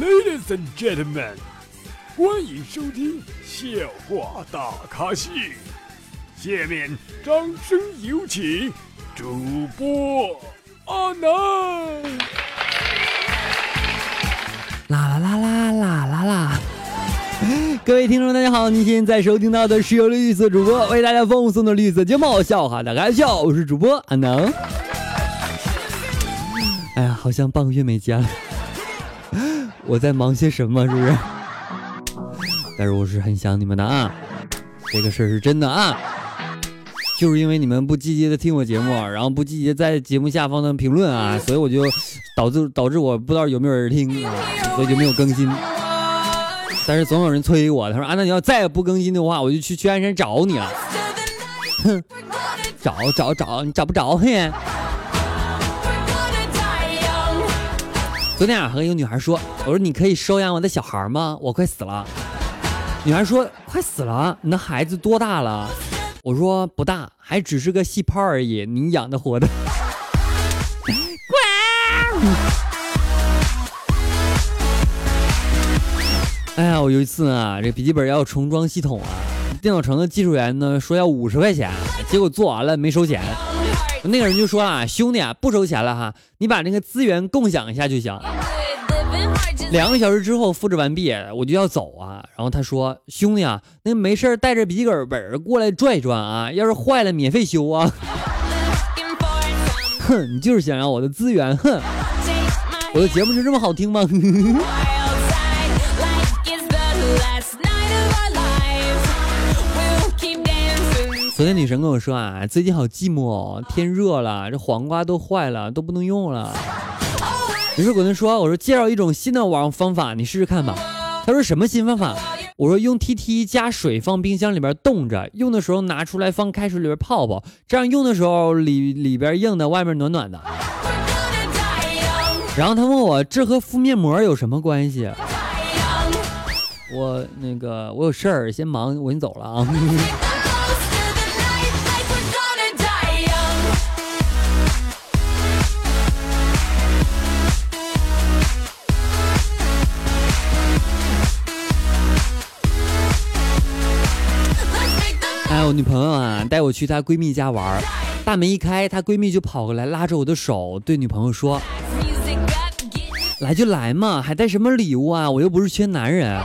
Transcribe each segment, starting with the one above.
Ladies and gentlemen，欢迎收听笑话大咖秀。下面掌声有请主播阿南。啦啦啦啦啦啦啦！各位听众，大家好，您现在收听到的是由绿色主播为大家奉送的绿色节目《笑话大咖秀》，我是主播阿能。哎呀，好像半个月没见了。我在忙些什么？是不是？但是我是很想你们的啊，这个事儿是真的啊，就是因为你们不积极的听我节目，然后不积极在节目下方的评论啊，所以我就导致导致我不知道有没有人听啊，所以就没有更新。但是总有人催我，他说啊，那你要再也不更新的话，我就去去鞍山找你了。哼，找找找，你找不着嘿。昨天啊，和一个女孩说：“我说你可以收养我的小孩吗？我快死了。”女孩说：“快死了？你的孩子多大了？”我说：“不大，还只是个细胞而已。你养的活的。”乖。哎呀，我有一次啊，这笔记本要重装系统啊，电脑城的技术员呢说要五十块钱，结果做完了没收钱。那个人就说啊：“兄弟啊，不收钱了哈，你把那个资源共享一下就行。”两个小时之后复制完毕，我就要走啊。然后他说：“兄弟啊，那没事带着笔记本本过来转一转啊，要是坏了免费修啊。”哼，你就是想要我的资源，哼！我的节目就这么好听吗？神跟我说啊，最近好寂寞，天热了，这黄瓜都坏了，都不能用了。于是我跟她说，我说介绍一种新的网方法，你试试看吧。他说什么新方法？我说用 TT 加水放冰箱里边冻着，用的时候拿出来放开水里边泡泡，这样用的时候里里边硬的，外面暖暖的。然后他问我这和敷面膜有什么关系？我那个我有事儿，先忙，我先走了啊。我女朋友啊，带我去她闺蜜家玩，大门一开，她闺蜜就跑过来拉着我的手，对女朋友说：“来就来嘛，还带什么礼物啊？我又不是缺男人。”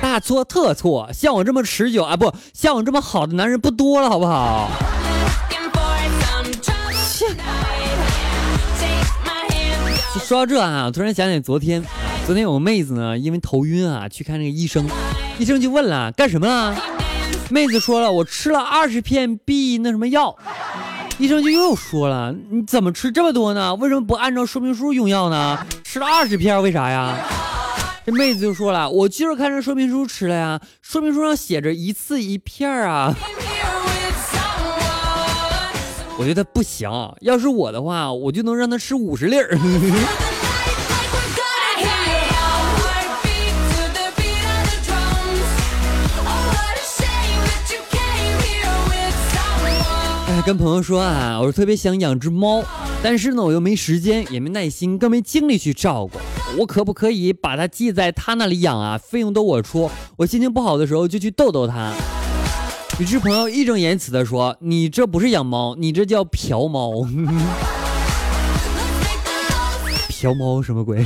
大错特错，像我这么持久啊，不像我这么好的男人不多了，好不好？说到这啊，突然想起昨天，昨天有个妹子呢，因为头晕啊，去看那个医生，医生就问了，干什么了？妹子说了，我吃了二十片 B 那什么药，医生就又说了，你怎么吃这么多呢？为什么不按照说明书用药呢？吃了二十片，为啥呀？这妹子就说了，我就是看着说明书吃了呀，说明书上写着一次一片啊。我觉得不行，要是我的话，我就能让他吃五十粒儿。跟朋友说啊，我说特别想养只猫，但是呢，我又没时间，也没耐心，更没精力去照顾。我可不可以把它寄在他那里养啊？费用都我出，我心情不好的时候就去逗逗它。于是朋友义正言辞的说：“你这不是养猫，你这叫嫖猫。嫖猫什么鬼？”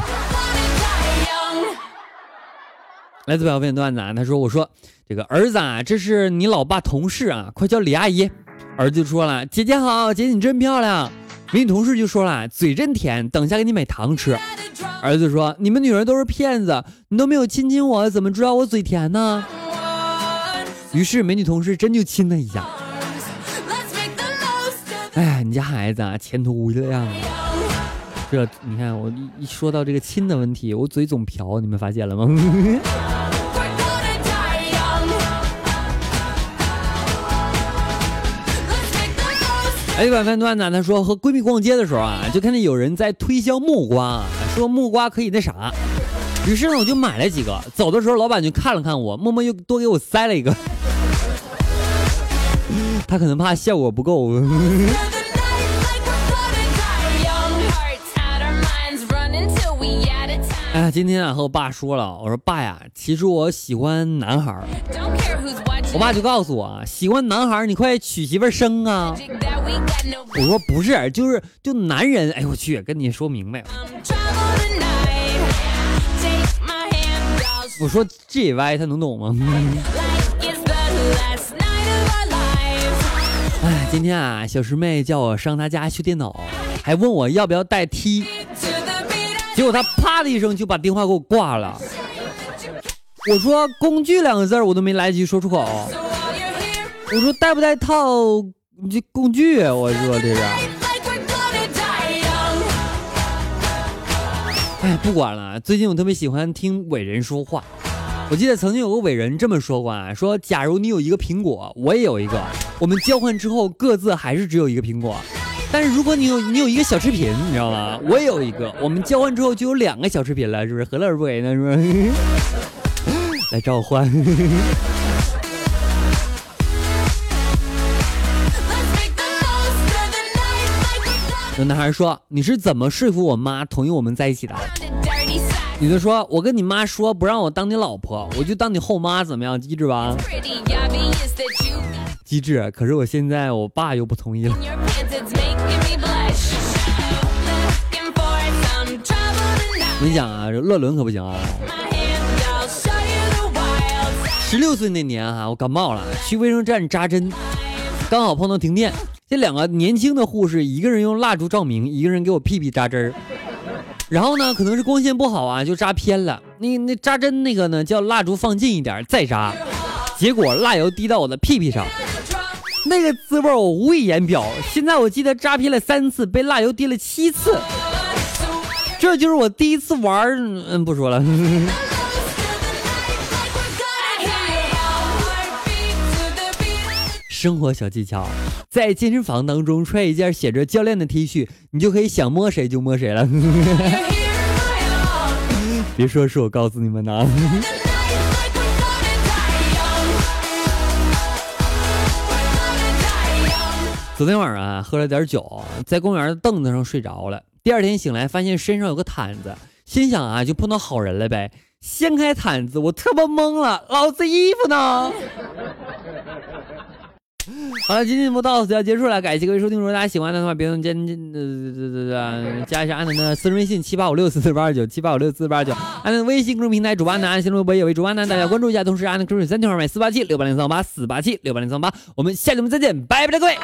来自表妹段子啊，他说：“我说这个儿子啊，这是你老爸同事啊，快叫李阿姨。”儿子说了：“姐姐好，姐你真漂亮。”美女同事就说了：“嘴真甜，等下给你买糖吃。”儿子说：“你们女人都是骗子，你都没有亲亲我，怎么知道我嘴甜呢？”于是美女同事真就亲了一下。哎，你家孩子啊，前途无量啊！这你看，我一说到这个亲的问题，我嘴总瓢，你们发现了吗？一百饭段呢，他说和闺蜜逛街的时候啊，就看见有人在推销木瓜，说木瓜可以那啥，于是呢我就买了几个。走的时候，老板就看了看我，默默又多给我塞了一个。他可能怕效果不够。哎呀，今天啊和我爸说了，我说爸呀，其实我喜欢男孩。Don't care who's 我爸就告诉我啊，喜欢男孩，你快娶媳妇生啊。我说不是，就是就男人，哎我去，跟你说明白。我说 G Y 他能懂吗？哎，今天啊，小师妹叫我上她家修电脑，还问我要不要带 T，结果她啪的一声就把电话给我挂了。我说工具两个字儿我都没来及说出口。我说带不带套？这工具，我说这是。哎，不管了，最近我特别喜欢听伟人说话。我记得曾经有个伟人这么说过啊，说假如你有一个苹果，我也有一个，我们交换之后各自还是只有一个苹果。但是如果你有你有一个小视频，你知道吗？我也有一个，我们交换之后就有两个小视频了，是不是？何乐而不为呢？是不是？来召唤。有男孩说：“你是怎么说服我妈同意我们在一起的？”女的说：“我跟你妈说不让我当你老婆，我就当你后妈，怎么样？机智吧？机智。可是我现在我爸又不同意了。我跟你讲啊，这乐伦可不行啊。十六岁那年哈，我感冒了，去卫生站扎针，刚好碰到停电。这两个年轻的护士，一个人用蜡烛照明，一个人给我屁屁扎针儿。”然后呢，可能是光线不好啊，就扎偏了。那那扎针那个呢，叫蜡烛放近一点再扎，结果蜡油滴到我的屁屁上，那个滋味我无以言表。现在我记得扎偏了三次，被蜡油滴了七次，这就是我第一次玩嗯，不说了。生活小技巧，在健身房当中穿一件写着教练的 T 恤，你就可以想摸谁就摸谁了。别说是我告诉你们的。昨天晚上啊，喝了点酒，在公园的凳子上睡着了。第二天醒来，发现身上有个毯子，心想啊，就碰到好人了呗。掀开毯子，我特么懵了，老子衣服呢？好了，今天节目到此要结束了，感谢各位收听。如果大家喜欢的话，别忘记 加一下安南的私人微信七八五六四四八二九 七八五六四四八二九，安南微信公众平台主播安南，新浪微博也为主播安南，大家关注一下。同时，安南 QQ 三条号码四八七六八零三八四八七六八零三八，我们下期节目再见，拜拜了各位。